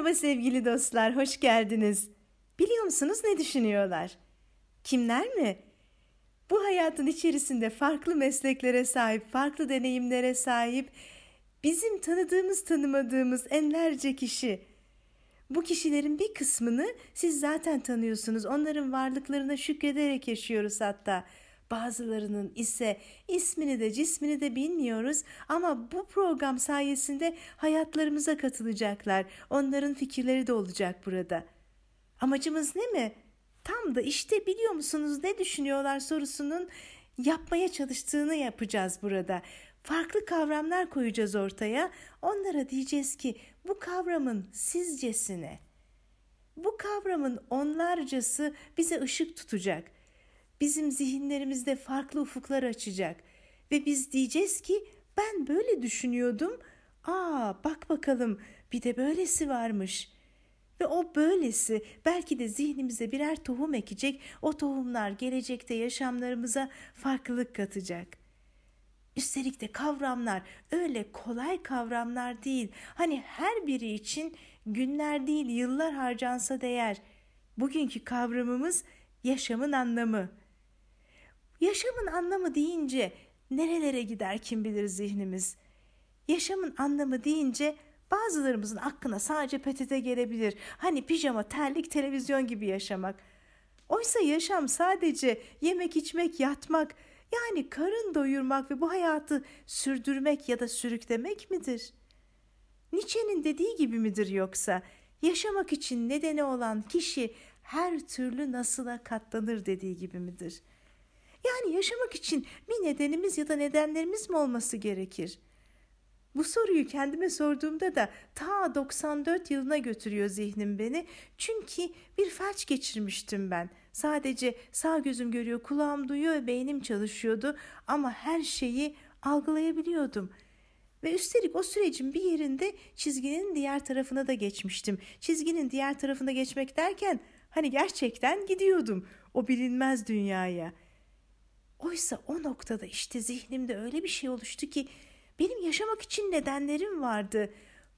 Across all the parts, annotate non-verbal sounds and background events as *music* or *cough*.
Merhaba sevgili dostlar, hoş geldiniz. Biliyor musunuz ne düşünüyorlar? Kimler mi? Bu hayatın içerisinde farklı mesleklere sahip, farklı deneyimlere sahip, bizim tanıdığımız tanımadığımız enlerce kişi. Bu kişilerin bir kısmını siz zaten tanıyorsunuz. Onların varlıklarına şükrederek yaşıyoruz hatta. Bazılarının ise ismini de cismini de bilmiyoruz ama bu program sayesinde hayatlarımıza katılacaklar. Onların fikirleri de olacak burada. Amacımız ne mi? Tam da işte biliyor musunuz ne düşünüyorlar sorusunun yapmaya çalıştığını yapacağız burada. Farklı kavramlar koyacağız ortaya. Onlara diyeceğiz ki bu kavramın sizcesine. Bu kavramın onlarcası bize ışık tutacak.'' Bizim zihinlerimizde farklı ufuklar açacak ve biz diyeceğiz ki ben böyle düşünüyordum. Aa bak bakalım bir de böylesi varmış. Ve o böylesi belki de zihnimize birer tohum ekecek. O tohumlar gelecekte yaşamlarımıza farklılık katacak. Üstelik de kavramlar öyle kolay kavramlar değil. Hani her biri için günler değil yıllar harcansa değer. Bugünkü kavramımız yaşamın anlamı. Yaşamın anlamı deyince nerelere gider kim bilir zihnimiz. Yaşamın anlamı deyince bazılarımızın aklına sadece PTT gelebilir. Hani pijama, terlik, televizyon gibi yaşamak. Oysa yaşam sadece yemek, içmek, yatmak, yani karın doyurmak ve bu hayatı sürdürmek ya da sürüklemek midir? Nietzsche'nin dediği gibi midir yoksa? Yaşamak için nedeni olan kişi her türlü nasıla katlanır dediği gibi midir?'' Yani yaşamak için bir nedenimiz ya da nedenlerimiz mi olması gerekir? Bu soruyu kendime sorduğumda da ta 94 yılına götürüyor zihnim beni. Çünkü bir felç geçirmiştim ben. Sadece sağ gözüm görüyor, kulağım duyuyor ve beynim çalışıyordu ama her şeyi algılayabiliyordum. Ve üstelik o sürecin bir yerinde çizginin diğer tarafına da geçmiştim. Çizginin diğer tarafına geçmek derken hani gerçekten gidiyordum o bilinmez dünyaya.'' Oysa o noktada işte zihnimde öyle bir şey oluştu ki benim yaşamak için nedenlerim vardı.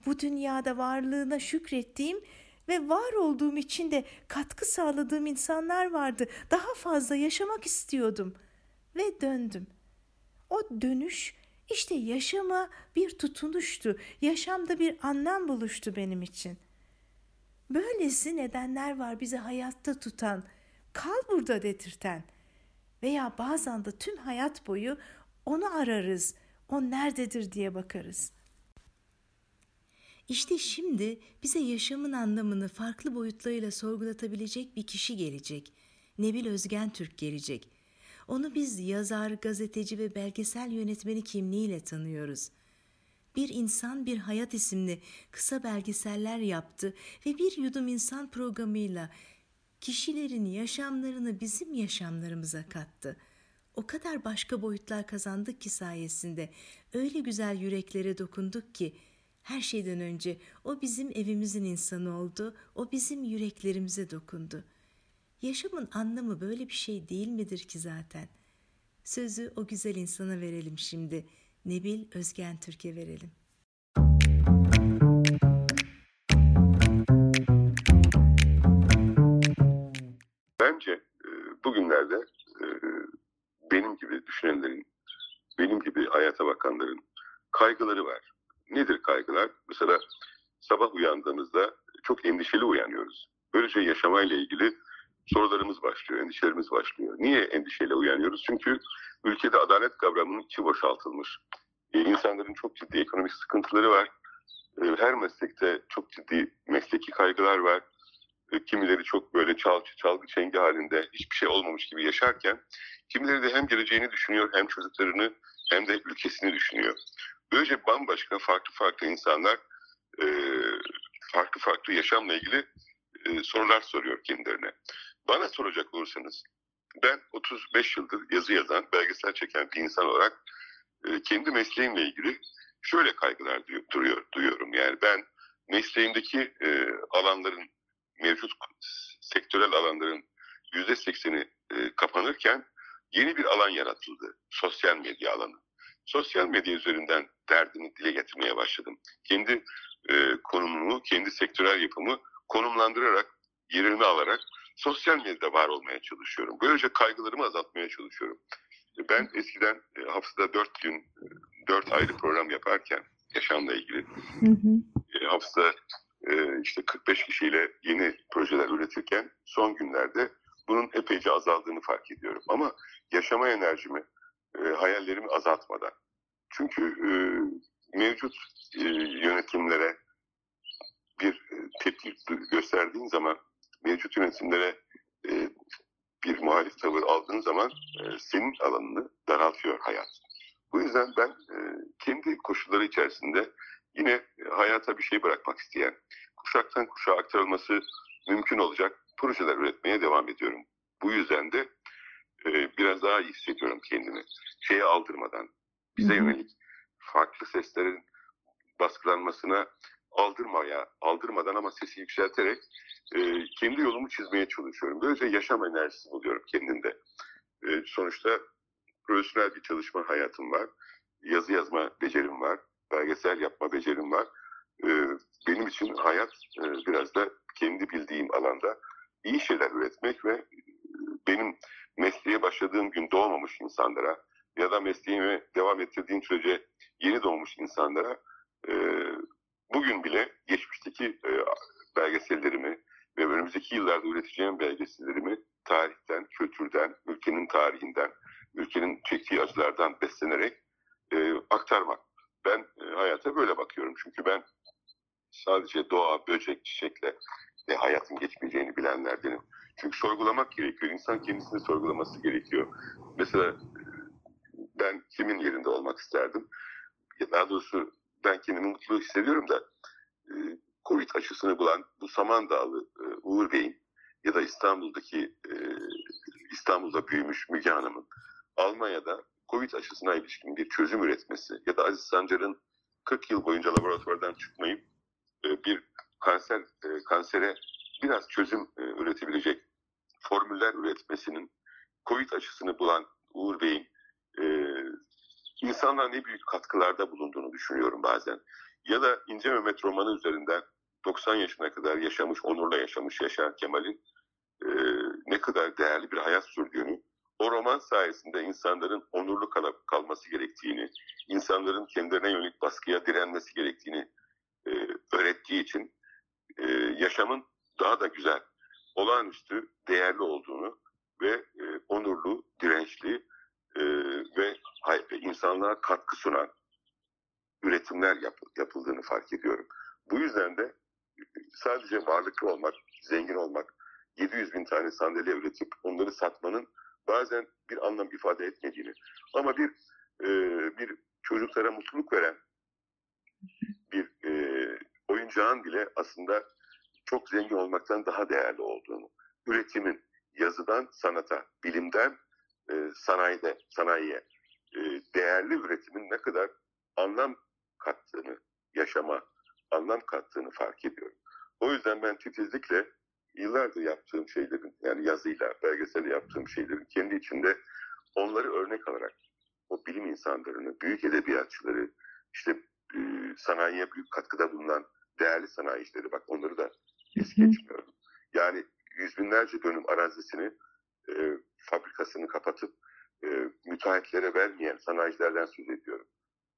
Bu dünyada varlığına şükrettiğim ve var olduğum için de katkı sağladığım insanlar vardı. Daha fazla yaşamak istiyordum ve döndüm. O dönüş işte yaşama bir tutunuştu. Yaşamda bir anlam buluştu benim için. Böylesi nedenler var bizi hayatta tutan, kal burada dedirten.'' Veya bazen de tüm hayat boyu onu ararız, o nerededir diye bakarız. İşte şimdi bize yaşamın anlamını farklı boyutlarıyla sorgulatabilecek bir kişi gelecek. Nebil Özgen Türk gelecek. Onu biz yazar, gazeteci ve belgesel yönetmeni kimliğiyle tanıyoruz. Bir insan bir hayat isimli kısa belgeseller yaptı ve bir yudum insan programıyla kişilerin yaşamlarını bizim yaşamlarımıza kattı. O kadar başka boyutlar kazandık ki sayesinde öyle güzel yüreklere dokunduk ki her şeyden önce o bizim evimizin insanı oldu, o bizim yüreklerimize dokundu. Yaşamın anlamı böyle bir şey değil midir ki zaten? Sözü o güzel insana verelim şimdi. Nebil Özgen Türk'e verelim. Bence e, bugünlerde e, benim gibi düşünenlerin, benim gibi hayata bakanların kaygıları var. Nedir kaygılar? Mesela sabah uyandığımızda çok endişeli uyanıyoruz. Böylece yaşamayla ilgili sorularımız başlıyor, endişelerimiz başlıyor. Niye endişeyle uyanıyoruz? Çünkü ülkede adalet kavramının içi boşaltılmış. E, insanların çok ciddi ekonomik sıkıntıları var. her meslekte çok ciddi mesleki kaygılar var kimileri çok böyle çalgı, çalgı çengi halinde hiçbir şey olmamış gibi yaşarken kimileri de hem geleceğini düşünüyor hem çocuklarını hem de ülkesini düşünüyor. Böylece bambaşka farklı farklı insanlar e, farklı farklı yaşamla ilgili e, sorular soruyor kendilerine. Bana soracak olursanız ben 35 yıldır yazı yazan, belgesel çeken bir insan olarak e, kendi mesleğimle ilgili şöyle kaygılar duruyor, duyuyorum. Yani ben mesleğimdeki e, alanların mevcut sektörel alanların yüzde sekseni e, kapanırken yeni bir alan yaratıldı. Sosyal medya alanı. Sosyal medya üzerinden derdimi dile getirmeye başladım. Kendi e, konumumu, kendi sektörel yapımı konumlandırarak, yerini alarak sosyal medyada var olmaya çalışıyorum. Böylece kaygılarımı azaltmaya çalışıyorum. Ben eskiden e, haftada dört gün, e, dört ayrı program yaparken yaşamla ilgili hı hı. E, haftada e, işte 45 kişiyle yeni projeler üretirken son günlerde bunun epeyce azaldığını fark ediyorum. Ama yaşama enerjimi, e, hayallerimi azaltmadan. Çünkü e, mevcut e, yönetimlere bir e, tepki gösterdiğin zaman, mevcut yönetimlere e, bir muhalif tavır aldığın zaman e, senin alanını daraltıyor hayat. Bu yüzden ben e, kendi koşulları içerisinde yine hayata bir şey bırakmak isteyen, kuşaktan kuşağa aktarılması mümkün olacak projeler üretmeye devam ediyorum. Bu yüzden de e, biraz daha iyi hissediyorum kendimi. Şeye aldırmadan, bize yönelik farklı seslerin baskılanmasına aldırmaya, aldırmadan ama sesi yükselterek e, kendi yolumu çizmeye çalışıyorum. Böylece yaşam enerjisi buluyorum kendimde. E, sonuçta profesyonel bir çalışma hayatım var. Yazı yazma becerim var. Belgesel yapma becerim var. E, benim için hayat e, biraz da kendi bildiğim alanda iyi şeyler üretmek ve benim mesleğe başladığım gün doğmamış insanlara ya da mesleğimi devam ettirdiğim sürece yeni doğmuş insanlara e, bugün bile geçmişteki e, belgesellerimi ve önümüzdeki yıllarda üreteceğim belgesellerimi tarihten, kültürden, ülkenin tarihinden, ülkenin çektiği acılardan beslenerek e, aktarmak. E, hayata böyle bakıyorum. Çünkü ben sadece doğa, böcek, çiçekle ve hayatın geçmeyeceğini bilenlerdenim. Çünkü sorgulamak gerekiyor. İnsan kendisini sorgulaması gerekiyor. Mesela ben kimin yerinde olmak isterdim? Daha doğrusu ben kendimi mutlu hissediyorum da e, Covid aşısını bulan bu Samandağlı e, Uğur Bey'in ya da İstanbul'daki e, İstanbul'da büyümüş Müge Hanım'ın Almanya'da Covid aşısına ilişkin bir çözüm üretmesi ya da Aziz Sancar'ın 40 yıl boyunca laboratuvardan çıkmayıp bir kanser kansere biraz çözüm üretebilecek formüller üretmesinin Covid aşısını bulan Uğur Bey'in insanlığa ne büyük katkılarda bulunduğunu düşünüyorum bazen. Ya da İnce Mehmet romanı üzerinden 90 yaşına kadar yaşamış, onurla yaşamış Yaşar Kemal'in e, ne kadar değerli bir hayat sürdüğünü, o roman sayesinde insanların onurlu kal kalması gerektiğini, insanların kendilerine yönelik baskıya direnmesi gerektiğini e, öğrettiği için e, yaşamın daha da güzel, olağanüstü değerli olduğunu ve e, onurlu, dirençli e, ve insanlığa katkı sunan üretimler yap, yapıldığını fark ediyorum. Bu yüzden de sadece varlıklı olmak, zengin olmak, 700 bin tane sandalye üretip onları satmanın bazen bir anlam ifade etmediğini ama bir e, bir çocuklara mutluluk veren bir e, oyuncağın bile aslında çok zengin olmaktan daha değerli olduğunu, üretimin yazıdan sanata, bilimden e, sanayide, sanayiye e, değerli üretimin ne kadar anlam kattığını, yaşama anlam kattığını fark ediyorum. O yüzden ben titizlikle yıllardır yaptığım şeylerin yani yazıyla, belgesel yaptığım şeylerin kendi içinde onları örnek alarak o bilim insanlarını, büyük edebiyatçıları, işte e, sanayiye büyük katkıda bulunan değerli sanayicileri bak onları da es geçmiyorum. Yani yüz binlerce dönüm arazisini e, fabrikasını kapatıp e, müteahhitlere vermeyen sanayicilerden söz ediyorum.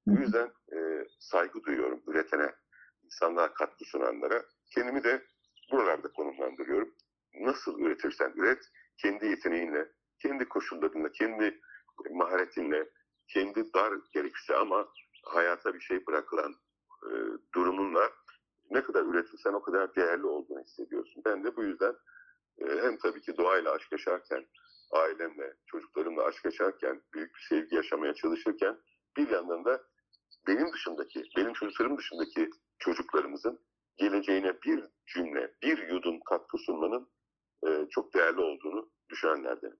Bu yüzden e, saygı duyuyorum üretene, insanlığa katkı sunanlara. Kendimi de buralarda konumlandırıyorum. Nasıl üretirsen üret, kendi yeteneğinle, kendi koşullarınla, kendi maharetinle, kendi dar gerekirse ama hayata bir şey bırakılan e, durumunla ne kadar üretirsen o kadar değerli olduğunu hissediyorsun. Ben de bu yüzden e, hem tabii ki doğayla aşk yaşarken, ailemle, çocuklarımla aşk yaşarken, büyük bir sevgi yaşamaya çalışırken bir yandan da benim dışındaki, benim çocuklarım dışındaki çocuklarımızın geleceğine bir cümle, bir yudum katkı sunmanın e, çok değerli olduğunu düşünenlerdenim.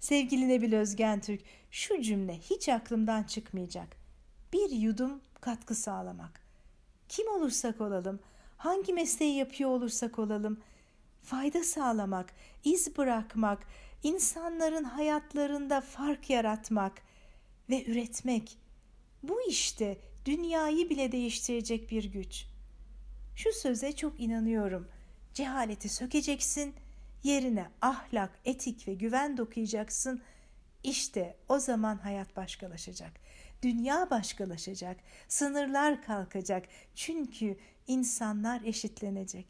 Sevgili Nebil Özgen Türk, şu cümle hiç aklımdan çıkmayacak. Bir yudum katkı sağlamak. Kim olursak olalım, hangi mesleği yapıyor olursak olalım, fayda sağlamak, iz bırakmak, insanların hayatlarında fark yaratmak ve üretmek. Bu işte dünyayı bile değiştirecek bir güç. Şu söze çok inanıyorum. Cehaleti sökeceksin, yerine ahlak, etik ve güven dokuyacaksın. İşte o zaman hayat başkalaşacak. Dünya başkalaşacak. Sınırlar kalkacak. Çünkü insanlar eşitlenecek.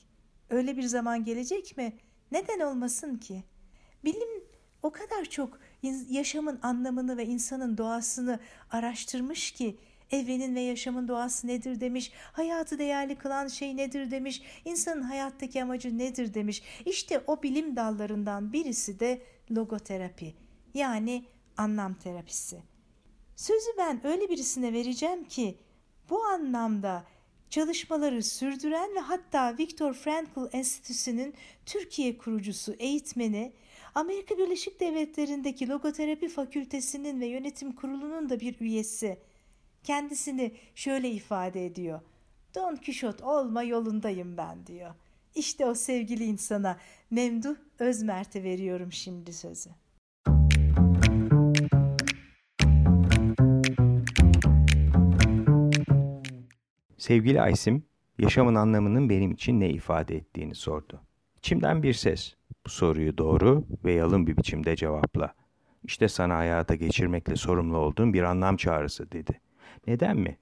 Öyle bir zaman gelecek mi? Neden olmasın ki? Bilim o kadar çok yaşamın anlamını ve insanın doğasını araştırmış ki evrenin ve yaşamın doğası nedir demiş, hayatı değerli kılan şey nedir demiş, insanın hayattaki amacı nedir demiş. İşte o bilim dallarından birisi de logoterapi yani anlam terapisi. Sözü ben öyle birisine vereceğim ki bu anlamda çalışmaları sürdüren ve hatta Viktor Frankl Enstitüsü'nün Türkiye kurucusu, eğitmeni, Amerika Birleşik Devletleri'ndeki Logoterapi Fakültesinin ve Yönetim Kurulu'nun da bir üyesi. Kendisini şöyle ifade ediyor. Don Kişot olma yolundayım ben diyor. İşte o sevgili insana Memduh Özmert'e veriyorum şimdi sözü. Sevgili Aysim, yaşamın anlamının benim için ne ifade ettiğini sordu. İçimden bir ses, bu soruyu doğru ve yalın bir biçimde cevapla. İşte sana hayata geçirmekle sorumlu olduğum bir anlam çağrısı dedi. Neden mi?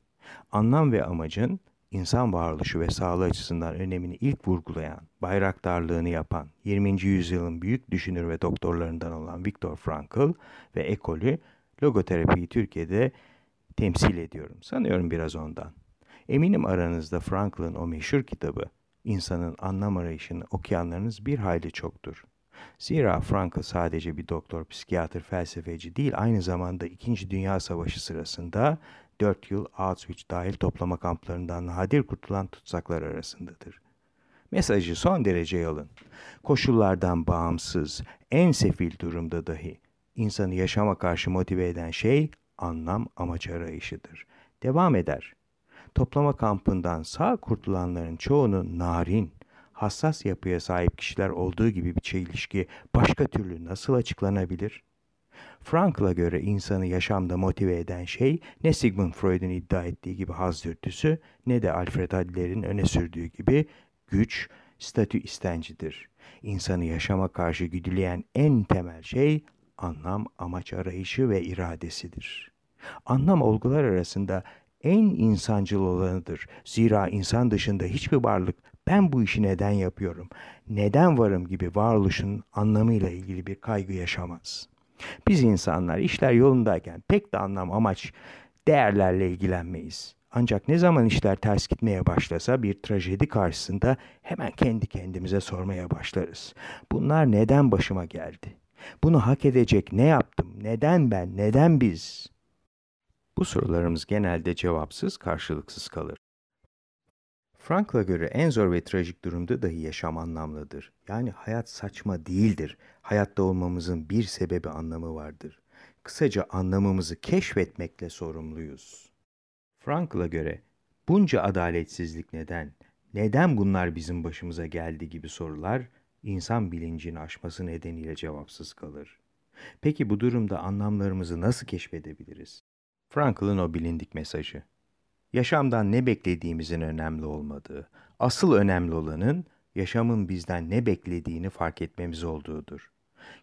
Anlam ve amacın insan varoluşu ve sağlığı açısından önemini ilk vurgulayan, bayraktarlığını yapan 20. yüzyılın büyük düşünür ve doktorlarından olan Viktor Frankl ve ekolü logoterapiyi Türkiye'de temsil ediyorum. Sanıyorum biraz ondan. Eminim aranızda Frankl'ın o meşhur kitabı insanın anlam arayışını okuyanlarınız bir hayli çoktur. Zira Frankl sadece bir doktor, psikiyatr, felsefeci değil, aynı zamanda 2. Dünya Savaşı sırasında 4 yıl Auschwitz dahil toplama kamplarından nadir kurtulan tutsaklar arasındadır. Mesajı son derece yalın. Koşullardan bağımsız, en sefil durumda dahi insanı yaşama karşı motive eden şey anlam amaç arayışıdır. Devam eder. Toplama kampından sağ kurtulanların çoğunun narin, hassas yapıya sahip kişiler olduğu gibi bir çelişki başka türlü nasıl açıklanabilir? Frankl'a göre insanı yaşamda motive eden şey ne Sigmund Freud'un iddia ettiği gibi haz dürtüsü ne de Alfred Adler'in öne sürdüğü gibi güç, statü istencidir. İnsanı yaşama karşı güdüleyen en temel şey anlam, amaç arayışı ve iradesidir. Anlam olgular arasında en insancıl olanıdır. Zira insan dışında hiçbir varlık ben bu işi neden yapıyorum, neden varım gibi varoluşun anlamıyla ilgili bir kaygı yaşamaz. Biz insanlar işler yolundayken pek de anlam amaç değerlerle ilgilenmeyiz. Ancak ne zaman işler ters gitmeye başlasa bir trajedi karşısında hemen kendi kendimize sormaya başlarız. Bunlar neden başıma geldi? Bunu hak edecek ne yaptım? Neden ben? Neden biz? Bu sorularımız genelde cevapsız, karşılıksız kalır. Frankla göre en zor ve trajik durumda dahi yaşam anlamlıdır. Yani hayat saçma değildir. Hayatta olmamızın bir sebebi anlamı vardır. Kısaca anlamımızı keşfetmekle sorumluyuz. Frankla göre bunca adaletsizlik neden, neden bunlar bizim başımıza geldi gibi sorular insan bilincini aşması nedeniyle cevapsız kalır. Peki bu durumda anlamlarımızı nasıl keşfedebiliriz? Frankl'ın o bilindik mesajı. Yaşamdan ne beklediğimizin önemli olmadığı, asıl önemli olanın yaşamın bizden ne beklediğini fark etmemiz olduğudur.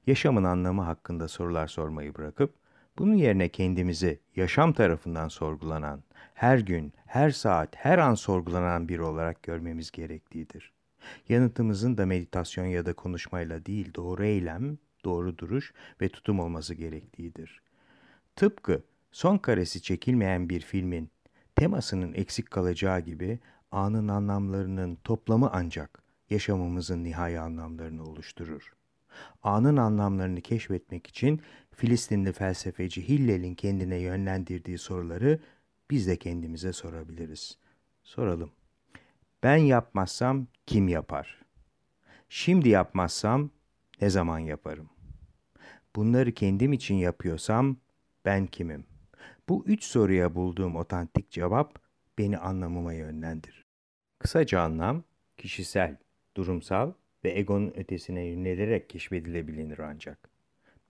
Yaşamın anlamı hakkında sorular sormayı bırakıp, bunun yerine kendimizi yaşam tarafından sorgulanan, her gün, her saat, her an sorgulanan biri olarak görmemiz gerektiğidir. Yanıtımızın da meditasyon ya da konuşmayla değil, doğru eylem, doğru duruş ve tutum olması gerektiğidir. Tıpkı son karesi çekilmeyen bir filmin temasının eksik kalacağı gibi anın anlamlarının toplamı ancak yaşamımızın nihai anlamlarını oluşturur. Anın anlamlarını keşfetmek için Filistinli felsefeci Hillel'in kendine yönlendirdiği soruları biz de kendimize sorabiliriz. Soralım. Ben yapmazsam kim yapar? Şimdi yapmazsam ne zaman yaparım? Bunları kendim için yapıyorsam ben kimim? Bu üç soruya bulduğum otantik cevap beni anlamıma yönlendir. Kısaca anlam, kişisel, durumsal ve egonun ötesine yönelerek keşfedilebilir ancak.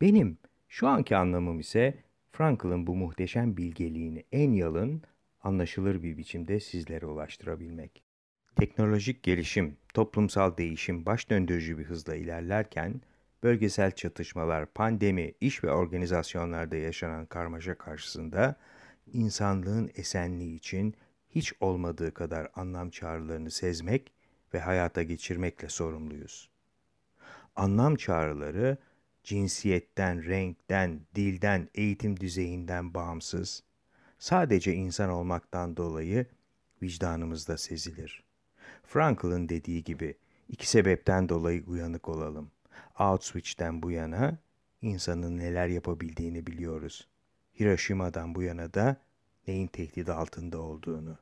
Benim şu anki anlamım ise Frankl'ın bu muhteşem bilgeliğini en yalın, anlaşılır bir biçimde sizlere ulaştırabilmek. Teknolojik gelişim, toplumsal değişim baş döndürücü bir hızla ilerlerken, bölgesel çatışmalar, pandemi, iş ve organizasyonlarda yaşanan karmaşa karşısında insanlığın esenliği için hiç olmadığı kadar anlam çağrılarını sezmek ve hayata geçirmekle sorumluyuz. Anlam çağrıları cinsiyetten, renkten, dilden, eğitim düzeyinden bağımsız, sadece insan olmaktan dolayı vicdanımızda sezilir. Frankl'ın dediği gibi iki sebepten dolayı uyanık olalım. Auschwitz'ten bu yana insanın neler yapabildiğini biliyoruz. Hiroşima'dan bu yana da neyin tehdit altında olduğunu.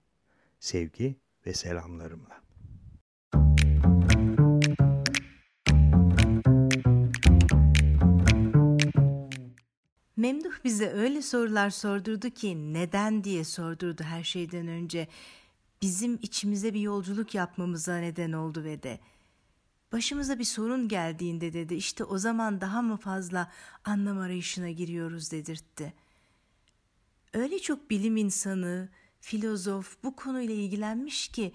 Sevgi ve selamlarımla. Memduh bize öyle sorular sordurdu ki neden diye sordurdu her şeyden önce. Bizim içimize bir yolculuk yapmamıza neden oldu ve de başımıza bir sorun geldiğinde dedi işte o zaman daha mı fazla anlam arayışına giriyoruz dedirtti. Öyle çok bilim insanı, filozof bu konuyla ilgilenmiş ki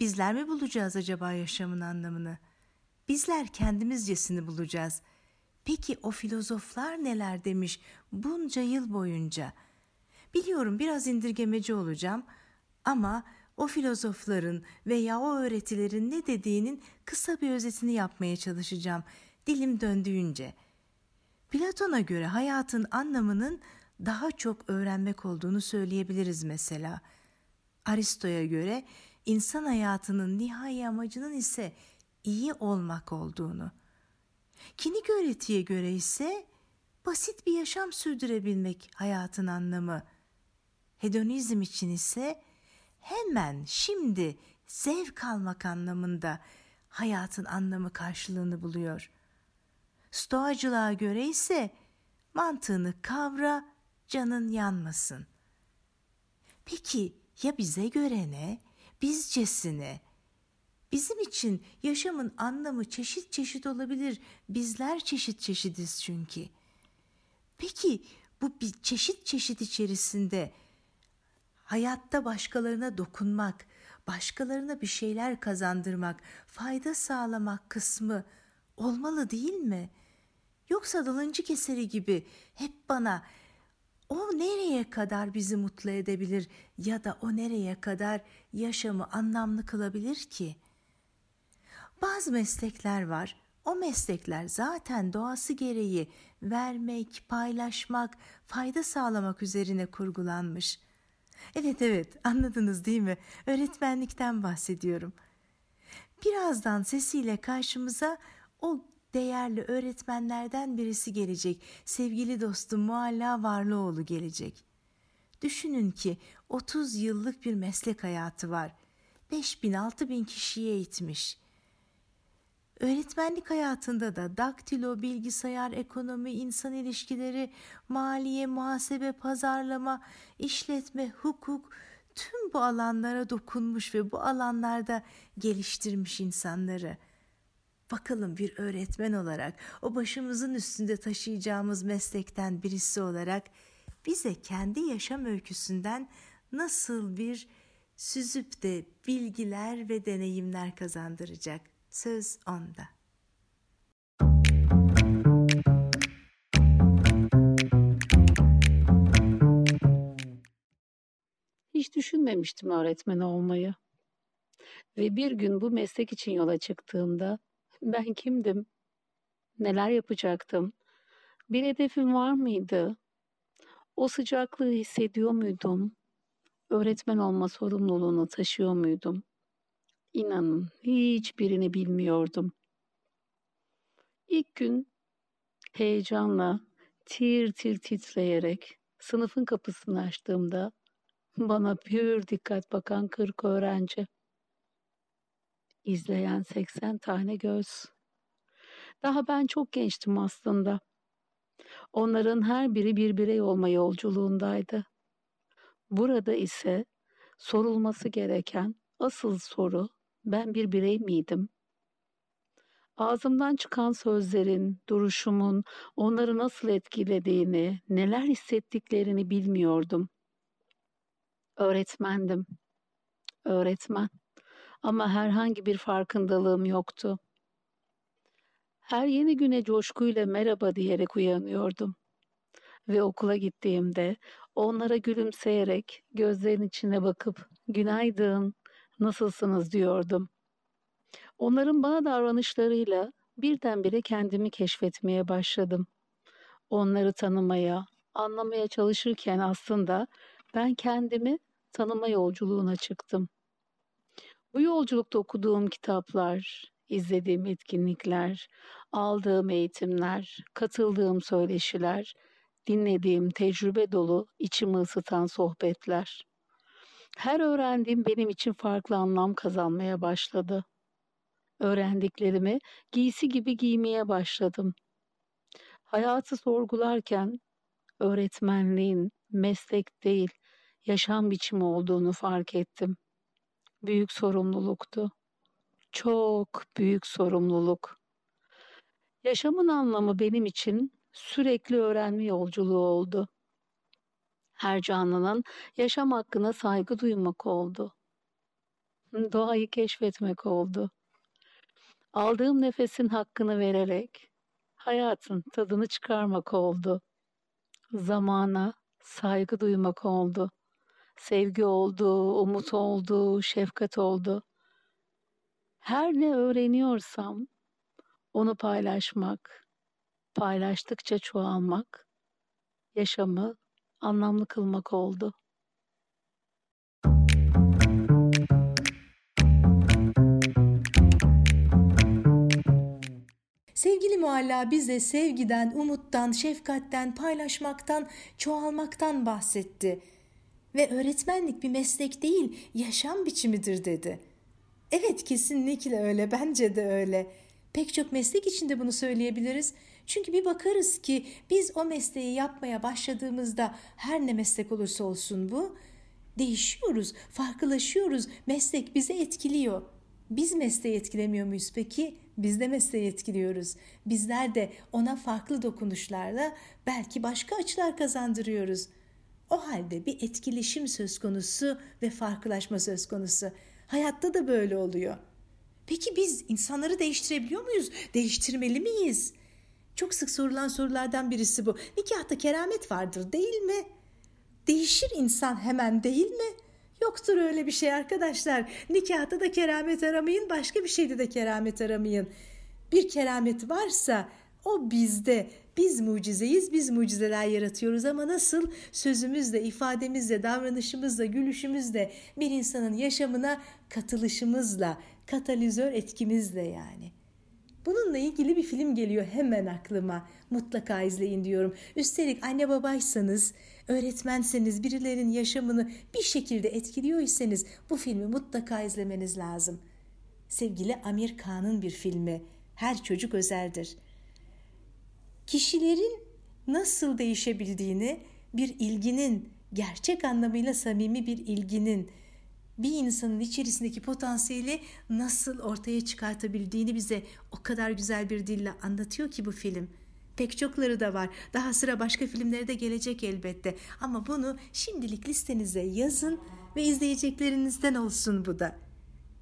bizler mi bulacağız acaba yaşamın anlamını? Bizler kendimizcesini bulacağız.'' Peki o filozoflar neler demiş bunca yıl boyunca? Biliyorum biraz indirgemeci olacağım ama o filozofların veya o öğretilerin ne dediğinin kısa bir özetini yapmaya çalışacağım dilim döndüğünce. Platon'a göre hayatın anlamının daha çok öğrenmek olduğunu söyleyebiliriz mesela. Aristo'ya göre insan hayatının nihai amacının ise iyi olmak olduğunu. Kinik öğretiye göre ise basit bir yaşam sürdürebilmek hayatın anlamı. Hedonizm için ise hemen şimdi zevk almak anlamında hayatın anlamı karşılığını buluyor. Stoacılığa göre ise mantığını kavra, canın yanmasın. Peki ya bize göre ne? Bizcesine, Bizim için yaşamın anlamı çeşit çeşit olabilir. Bizler çeşit çeşidiz çünkü. Peki bu bir çeşit çeşit içerisinde hayatta başkalarına dokunmak, başkalarına bir şeyler kazandırmak, fayda sağlamak kısmı olmalı değil mi? Yoksa dalıncı keseri gibi hep bana o nereye kadar bizi mutlu edebilir ya da o nereye kadar yaşamı anlamlı kılabilir ki?'' Bazı meslekler var. O meslekler zaten doğası gereği vermek, paylaşmak, fayda sağlamak üzerine kurgulanmış. Evet evet anladınız değil mi? Öğretmenlikten bahsediyorum. Birazdan sesiyle karşımıza o değerli öğretmenlerden birisi gelecek. Sevgili dostum Mualla Varlıoğlu gelecek. Düşünün ki 30 yıllık bir meslek hayatı var. 5 bin 6 bin kişiye eğitmiş. Öğretmenlik hayatında da daktilo, bilgisayar, ekonomi, insan ilişkileri, maliye, muhasebe, pazarlama, işletme, hukuk tüm bu alanlara dokunmuş ve bu alanlarda geliştirmiş insanları. Bakalım bir öğretmen olarak o başımızın üstünde taşıyacağımız meslekten birisi olarak bize kendi yaşam öyküsünden nasıl bir süzüp de bilgiler ve deneyimler kazandıracak söz onda. Hiç düşünmemiştim öğretmen olmayı. Ve bir gün bu meslek için yola çıktığımda ben kimdim? Neler yapacaktım? Bir hedefim var mıydı? O sıcaklığı hissediyor muydum? Öğretmen olma sorumluluğunu taşıyor muydum? İnanın hiçbirini bilmiyordum. İlk gün heyecanla tir tir titreyerek sınıfın kapısını açtığımda bana pür dikkat bakan 40 öğrenci. İzleyen 80 tane göz. Daha ben çok gençtim aslında. Onların her biri bir birey olma yolculuğundaydı. Burada ise sorulması gereken asıl soru ben bir birey miydim? Ağzımdan çıkan sözlerin, duruşumun onları nasıl etkilediğini, neler hissettiklerini bilmiyordum. Öğretmendim. Öğretmen. Ama herhangi bir farkındalığım yoktu. Her yeni güne coşkuyla merhaba diyerek uyanıyordum. Ve okula gittiğimde onlara gülümseyerek gözlerin içine bakıp günaydın, nasılsınız diyordum. Onların bana davranışlarıyla birdenbire kendimi keşfetmeye başladım. Onları tanımaya, anlamaya çalışırken aslında ben kendimi tanıma yolculuğuna çıktım. Bu yolculukta okuduğum kitaplar, izlediğim etkinlikler, aldığım eğitimler, katıldığım söyleşiler, dinlediğim tecrübe dolu, içimi ısıtan sohbetler. Her öğrendiğim benim için farklı anlam kazanmaya başladı. Öğrendiklerimi giysi gibi giymeye başladım. Hayatı sorgularken öğretmenliğin meslek değil, yaşam biçimi olduğunu fark ettim. Büyük sorumluluktu. Çok büyük sorumluluk. Yaşamın anlamı benim için sürekli öğrenme yolculuğu oldu. Her canlının yaşam hakkına saygı duymak oldu. Doğayı keşfetmek oldu. Aldığım nefesin hakkını vererek hayatın tadını çıkarmak oldu. Zamana saygı duymak oldu. Sevgi oldu, umut oldu, şefkat oldu. Her ne öğreniyorsam onu paylaşmak, paylaştıkça çoğalmak, yaşamı anlamlı kılmak oldu. Sevgili Mualla bize sevgiden, umuttan, şefkatten, paylaşmaktan, çoğalmaktan bahsetti. Ve öğretmenlik bir meslek değil, yaşam biçimidir dedi. Evet kesinlikle öyle, bence de öyle. Pek çok meslek içinde bunu söyleyebiliriz. Çünkü bir bakarız ki biz o mesleği yapmaya başladığımızda her ne meslek olursa olsun bu, değişiyoruz, farklılaşıyoruz, meslek bizi etkiliyor. Biz mesleği etkilemiyor muyuz peki? Biz de mesleği etkiliyoruz. Bizler de ona farklı dokunuşlarla belki başka açılar kazandırıyoruz. O halde bir etkileşim söz konusu ve farklılaşma söz konusu. Hayatta da böyle oluyor. Peki biz insanları değiştirebiliyor muyuz? Değiştirmeli miyiz? Çok sık sorulan sorulardan birisi bu. Nikahta keramet vardır değil mi? Değişir insan hemen değil mi? Yoktur öyle bir şey arkadaşlar. Nikahta da keramet aramayın, başka bir şeyde de keramet aramayın. Bir keramet varsa o bizde. Biz mucizeyiz, biz mucizeler yaratıyoruz ama nasıl? Sözümüzle, ifademizle, davranışımızla, gülüşümüzle, bir insanın yaşamına katılışımızla, katalizör etkimizle yani. Bununla ilgili bir film geliyor hemen aklıma. Mutlaka izleyin diyorum. Üstelik anne babaysanız, öğretmenseniz, birilerinin yaşamını bir şekilde etkiliyorsanız bu filmi mutlaka izlemeniz lazım. Sevgili Amir Khan'ın bir filmi. Her çocuk özeldir. Kişilerin nasıl değişebildiğini, bir ilginin, gerçek anlamıyla samimi bir ilginin, bir insanın içerisindeki potansiyeli nasıl ortaya çıkartabildiğini bize o kadar güzel bir dille anlatıyor ki bu film. Pek çokları da var. Daha sıra başka filmlere de gelecek elbette. Ama bunu şimdilik listenize yazın ve izleyeceklerinizden olsun bu da.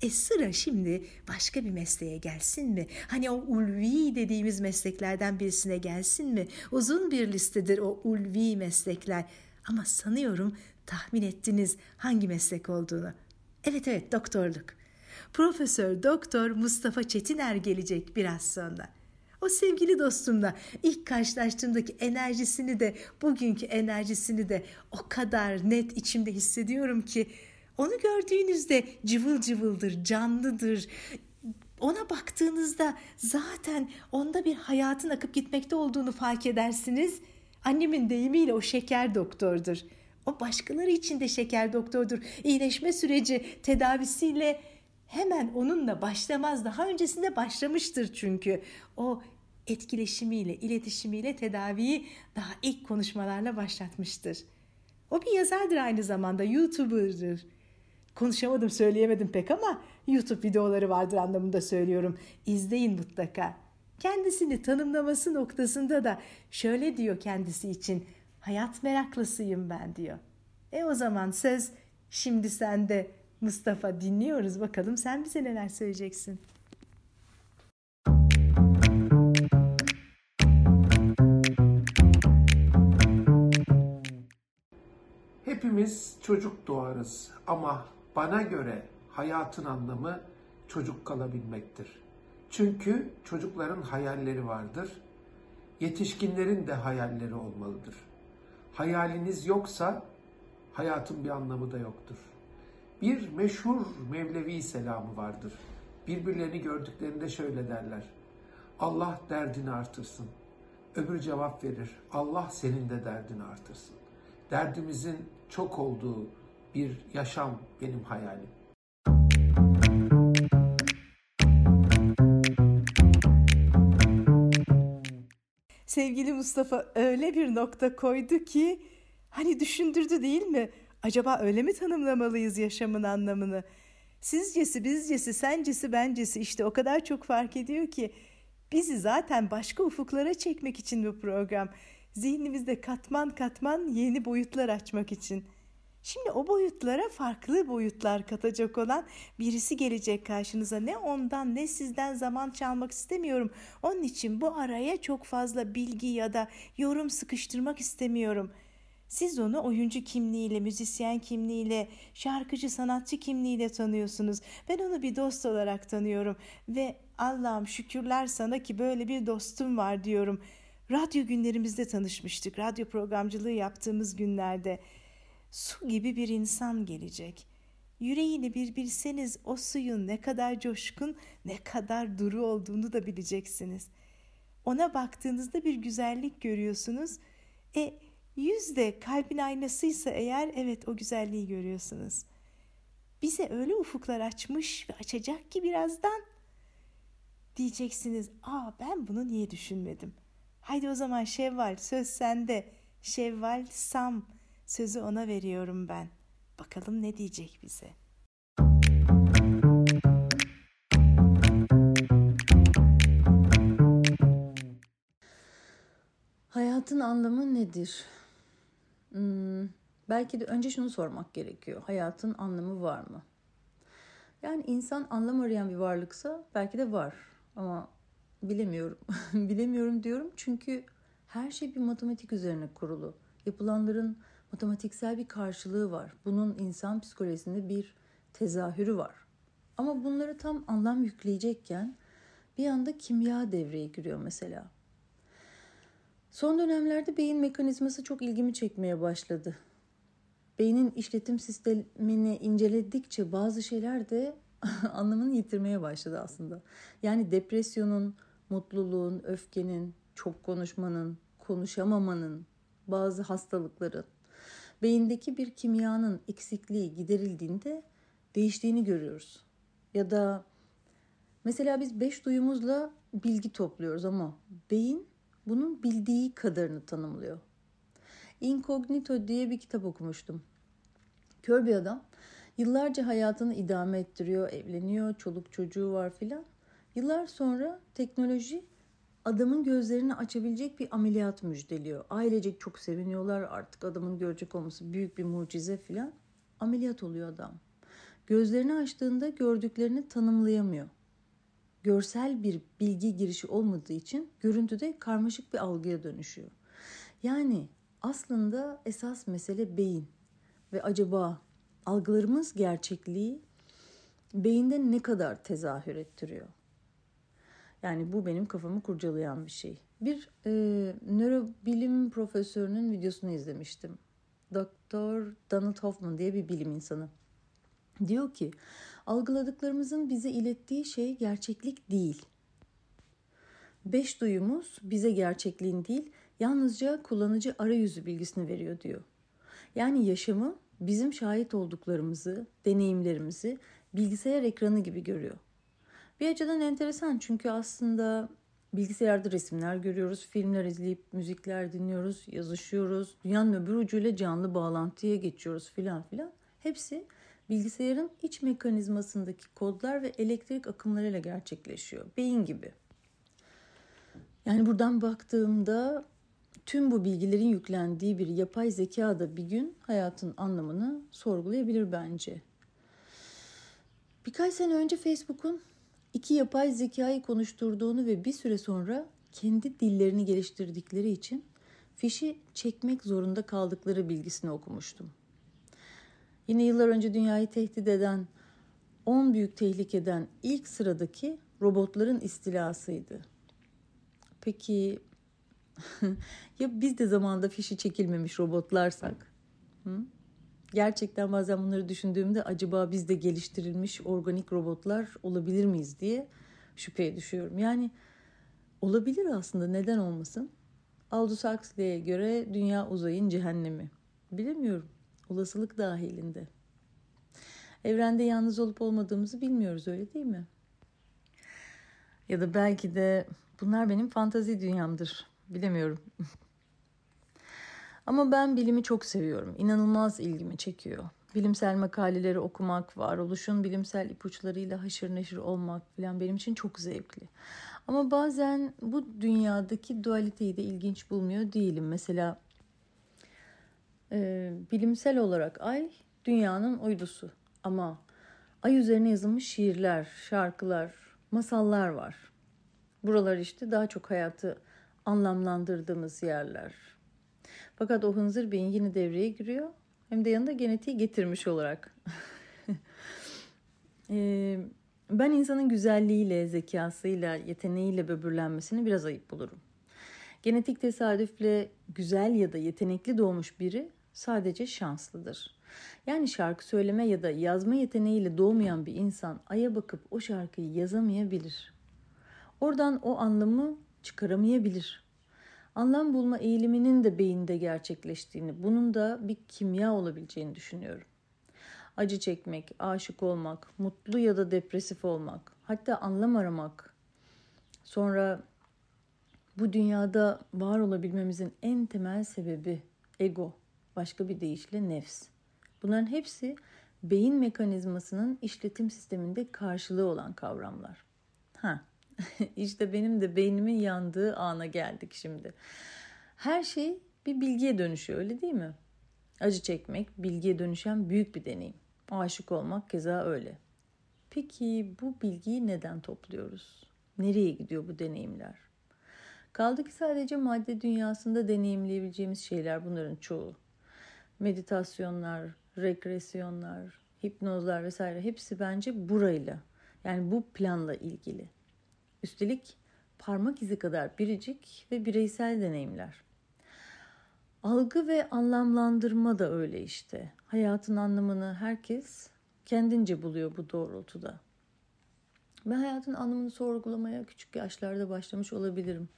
E sıra şimdi başka bir mesleğe gelsin mi? Hani o ulvi dediğimiz mesleklerden birisine gelsin mi? Uzun bir listedir o ulvi meslekler. Ama sanıyorum tahmin ettiniz hangi meslek olduğunu. Evet evet doktorluk. Profesör Doktor Mustafa Çetiner gelecek biraz sonra. O sevgili dostumla ilk karşılaştığımdaki enerjisini de bugünkü enerjisini de o kadar net içimde hissediyorum ki onu gördüğünüzde cıvıl cıvıldır, canlıdır. Ona baktığınızda zaten onda bir hayatın akıp gitmekte olduğunu fark edersiniz. Annemin deyimiyle o şeker doktordur. O başkaları için de şeker doktordur. İyileşme süreci tedavisiyle hemen onunla başlamaz. Daha öncesinde başlamıştır çünkü. O etkileşimiyle, iletişimiyle tedaviyi daha ilk konuşmalarla başlatmıştır. O bir yazardır aynı zamanda, YouTuber'dır. Konuşamadım, söyleyemedim pek ama YouTube videoları vardır anlamında söylüyorum. İzleyin mutlaka. Kendisini tanımlaması noktasında da şöyle diyor kendisi için. Hayat meraklısıyım ben diyor. E o zaman söz şimdi sende Mustafa dinliyoruz bakalım sen bize neler söyleyeceksin. Hepimiz çocuk doğarız ama bana göre hayatın anlamı çocuk kalabilmektir. Çünkü çocukların hayalleri vardır. Yetişkinlerin de hayalleri olmalıdır. Hayaliniz yoksa hayatın bir anlamı da yoktur. Bir meşhur Mevlevi selamı vardır. Birbirlerini gördüklerinde şöyle derler. Allah derdini artırsın. Öbür cevap verir. Allah senin de derdini artırsın. Derdimizin çok olduğu bir yaşam benim hayalim. Sevgili Mustafa öyle bir nokta koydu ki hani düşündürdü değil mi? Acaba öyle mi tanımlamalıyız yaşamın anlamını? Sizcesi, bizcesi, sencesi, bencesi işte o kadar çok fark ediyor ki bizi zaten başka ufuklara çekmek için bu program. Zihnimizde katman katman yeni boyutlar açmak için. Şimdi o boyutlara farklı boyutlar katacak olan birisi gelecek karşınıza. Ne ondan ne sizden zaman çalmak istemiyorum. Onun için bu araya çok fazla bilgi ya da yorum sıkıştırmak istemiyorum.'' Siz onu oyuncu kimliğiyle, müzisyen kimliğiyle, şarkıcı, sanatçı kimliğiyle tanıyorsunuz. Ben onu bir dost olarak tanıyorum ve Allah'ım şükürler sana ki böyle bir dostum var diyorum. Radyo günlerimizde tanışmıştık. Radyo programcılığı yaptığımız günlerde. Su gibi bir insan gelecek. Yüreğini bir bilseniz o suyun ne kadar coşkun, ne kadar duru olduğunu da bileceksiniz. Ona baktığınızda bir güzellik görüyorsunuz. E Yüz de kalbin aynasıysa eğer evet o güzelliği görüyorsunuz. Bize öyle ufuklar açmış ve açacak ki birazdan. Diyeceksiniz aa ben bunu niye düşünmedim. Haydi o zaman Şevval söz sende. Şevval Sam sözü ona veriyorum ben. Bakalım ne diyecek bize.'' Hayatın anlamı nedir? Hmm, belki de önce şunu sormak gerekiyor. Hayatın anlamı var mı? Yani insan anlam arayan bir varlıksa belki de var. Ama bilemiyorum. *laughs* bilemiyorum diyorum çünkü her şey bir matematik üzerine kurulu. Yapılanların matematiksel bir karşılığı var. Bunun insan psikolojisinde bir tezahürü var. Ama bunları tam anlam yükleyecekken bir anda kimya devreye giriyor mesela. Son dönemlerde beyin mekanizması çok ilgimi çekmeye başladı. Beynin işletim sistemini inceledikçe bazı şeyler de *laughs* anlamını yitirmeye başladı aslında. Yani depresyonun, mutluluğun, öfkenin, çok konuşmanın, konuşamamanın, bazı hastalıkların, beyindeki bir kimyanın eksikliği giderildiğinde değiştiğini görüyoruz. Ya da mesela biz beş duyumuzla bilgi topluyoruz ama beyin bunun bildiği kadarını tanımlıyor. Incognito diye bir kitap okumuştum. Kör bir adam yıllarca hayatını idame ettiriyor, evleniyor, çoluk çocuğu var filan. Yıllar sonra teknoloji adamın gözlerini açabilecek bir ameliyat müjdeliyor. Ailecek çok seviniyorlar artık adamın görecek olması büyük bir mucize filan. Ameliyat oluyor adam. Gözlerini açtığında gördüklerini tanımlayamıyor görsel bir bilgi girişi olmadığı için görüntüde karmaşık bir algıya dönüşüyor. Yani aslında esas mesele beyin ve acaba algılarımız gerçekliği beyinde ne kadar tezahür ettiriyor? Yani bu benim kafamı kurcalayan bir şey. Bir e, nörobilim profesörünün videosunu izlemiştim. Doktor Donald Hoffman diye bir bilim insanı. Diyor ki algıladıklarımızın bize ilettiği şey gerçeklik değil. Beş duyumuz bize gerçekliğin değil yalnızca kullanıcı arayüzü bilgisini veriyor diyor. Yani yaşamı bizim şahit olduklarımızı, deneyimlerimizi bilgisayar ekranı gibi görüyor. Bir açıdan enteresan çünkü aslında bilgisayarda resimler görüyoruz, filmler izleyip müzikler dinliyoruz, yazışıyoruz, dünyanın öbür ucuyla canlı bağlantıya geçiyoruz filan filan. Hepsi bilgisayarın iç mekanizmasındaki kodlar ve elektrik akımlarıyla gerçekleşiyor. Beyin gibi. Yani buradan baktığımda tüm bu bilgilerin yüklendiği bir yapay zeka da bir gün hayatın anlamını sorgulayabilir bence. Birkaç sene önce Facebook'un iki yapay zekayı konuşturduğunu ve bir süre sonra kendi dillerini geliştirdikleri için fişi çekmek zorunda kaldıkları bilgisini okumuştum. Yine yıllar önce dünyayı tehdit eden 10 büyük tehlikeden ilk sıradaki robotların istilasıydı. Peki *laughs* ya biz de zamanında fişi çekilmemiş robotlarsak? Hı? Gerçekten bazen bunları düşündüğümde acaba biz de geliştirilmiş organik robotlar olabilir miyiz diye şüpheye düşüyorum. Yani olabilir aslında neden olmasın? Aldous Huxley'e göre dünya uzayın cehennemi. Bilemiyorum. Olasılık dahilinde. Evrende yalnız olup olmadığımızı bilmiyoruz öyle değil mi? Ya da belki de bunlar benim fantazi dünyamdır. Bilemiyorum. *laughs* Ama ben bilimi çok seviyorum. İnanılmaz ilgimi çekiyor. Bilimsel makaleleri okumak, varoluşun bilimsel ipuçlarıyla haşır neşir olmak falan benim için çok zevkli. Ama bazen bu dünyadaki dualiteyi de ilginç bulmuyor değilim. Mesela e, bilimsel olarak ay dünyanın uydusu. Ama ay üzerine yazılmış şiirler, şarkılar, masallar var. Buralar işte daha çok hayatı anlamlandırdığımız yerler. Fakat o hınzır beyin yine devreye giriyor. Hem de yanında genetiği getirmiş olarak. *laughs* ee, ben insanın güzelliğiyle, zekasıyla, yeteneğiyle böbürlenmesini biraz ayıp bulurum. Genetik tesadüfle güzel ya da yetenekli doğmuş biri sadece şanslıdır. Yani şarkı söyleme ya da yazma yeteneğiyle doğmayan bir insan aya bakıp o şarkıyı yazamayabilir. Oradan o anlamı çıkaramayabilir. Anlam bulma eğiliminin de beyinde gerçekleştiğini, bunun da bir kimya olabileceğini düşünüyorum. Acı çekmek, aşık olmak, mutlu ya da depresif olmak, hatta anlam aramak. Sonra bu dünyada var olabilmemizin en temel sebebi ego, başka bir deyişle nefs. Bunların hepsi beyin mekanizmasının işletim sisteminde karşılığı olan kavramlar. Ha, *laughs* işte benim de beynimin yandığı ana geldik şimdi. Her şey bir bilgiye dönüşüyor öyle değil mi? Acı çekmek bilgiye dönüşen büyük bir deneyim. Aşık olmak keza öyle. Peki bu bilgiyi neden topluyoruz? Nereye gidiyor bu deneyimler? Kaldı ki sadece madde dünyasında deneyimleyebileceğimiz şeyler bunların çoğu. Meditasyonlar, regresyonlar, hipnozlar vesaire hepsi bence burayla yani bu planla ilgili. Üstelik parmak izi kadar biricik ve bireysel deneyimler. Algı ve anlamlandırma da öyle işte. Hayatın anlamını herkes kendince buluyor bu doğrultuda. Ben hayatın anlamını sorgulamaya küçük yaşlarda başlamış olabilirim.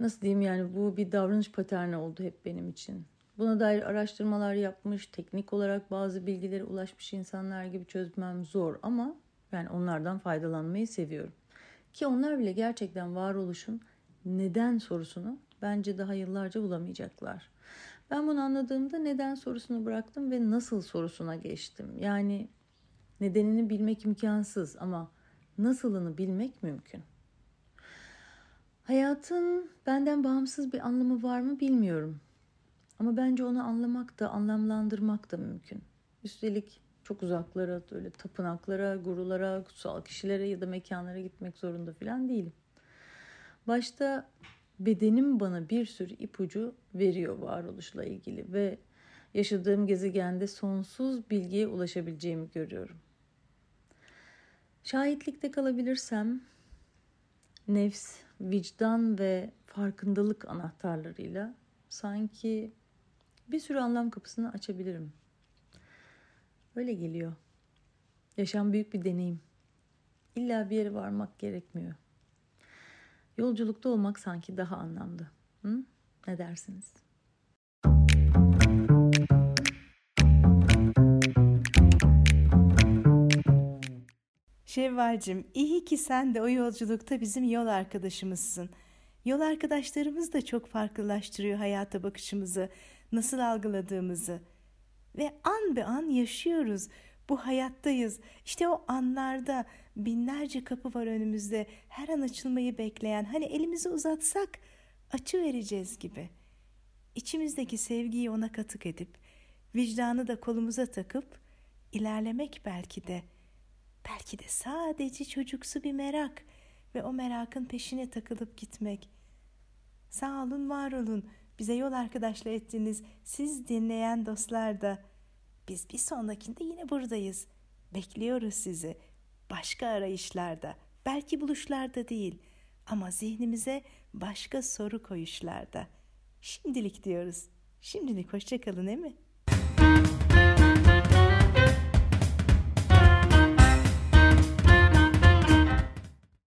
Nasıl diyeyim yani bu bir davranış paterni oldu hep benim için. Buna dair araştırmalar yapmış, teknik olarak bazı bilgilere ulaşmış insanlar gibi çözmem zor ama ben onlardan faydalanmayı seviyorum. Ki onlar bile gerçekten varoluşun neden sorusunu bence daha yıllarca bulamayacaklar. Ben bunu anladığımda neden sorusunu bıraktım ve nasıl sorusuna geçtim. Yani nedenini bilmek imkansız ama nasılını bilmek mümkün. Hayatın benden bağımsız bir anlamı var mı bilmiyorum. Ama bence onu anlamak da anlamlandırmak da mümkün. Üstelik çok uzaklara, öyle tapınaklara, gurulara, kutsal kişilere ya da mekanlara gitmek zorunda falan değilim. Başta bedenim bana bir sürü ipucu veriyor varoluşla ilgili ve yaşadığım gezegende sonsuz bilgiye ulaşabileceğimi görüyorum. Şahitlikte kalabilirsem nefs, vicdan ve farkındalık anahtarlarıyla sanki bir sürü anlam kapısını açabilirim. Öyle geliyor. Yaşam büyük bir deneyim. İlla bir yere varmak gerekmiyor. Yolculukta olmak sanki daha anlamlı. Hı? Ne dersiniz? Şevvalcim iyi ki sen de o yolculukta bizim yol arkadaşımızsın. Yol arkadaşlarımız da çok farklılaştırıyor hayata bakışımızı, nasıl algıladığımızı. Ve an be an yaşıyoruz. Bu hayattayız. İşte o anlarda binlerce kapı var önümüzde. Her an açılmayı bekleyen. Hani elimizi uzatsak açı vereceğiz gibi. İçimizdeki sevgiyi ona katık edip, vicdanı da kolumuza takıp ilerlemek belki de. Belki de sadece çocuksu bir merak ve o merakın peşine takılıp gitmek. Sağ olun, var olun. Bize yol arkadaşlığı ettiğiniz siz dinleyen dostlar da biz bir sonrakinde yine buradayız. Bekliyoruz sizi. Başka arayışlarda, belki buluşlarda değil ama zihnimize başka soru koyuşlarda. Şimdilik diyoruz. Şimdilik hoşçakalın değil mi?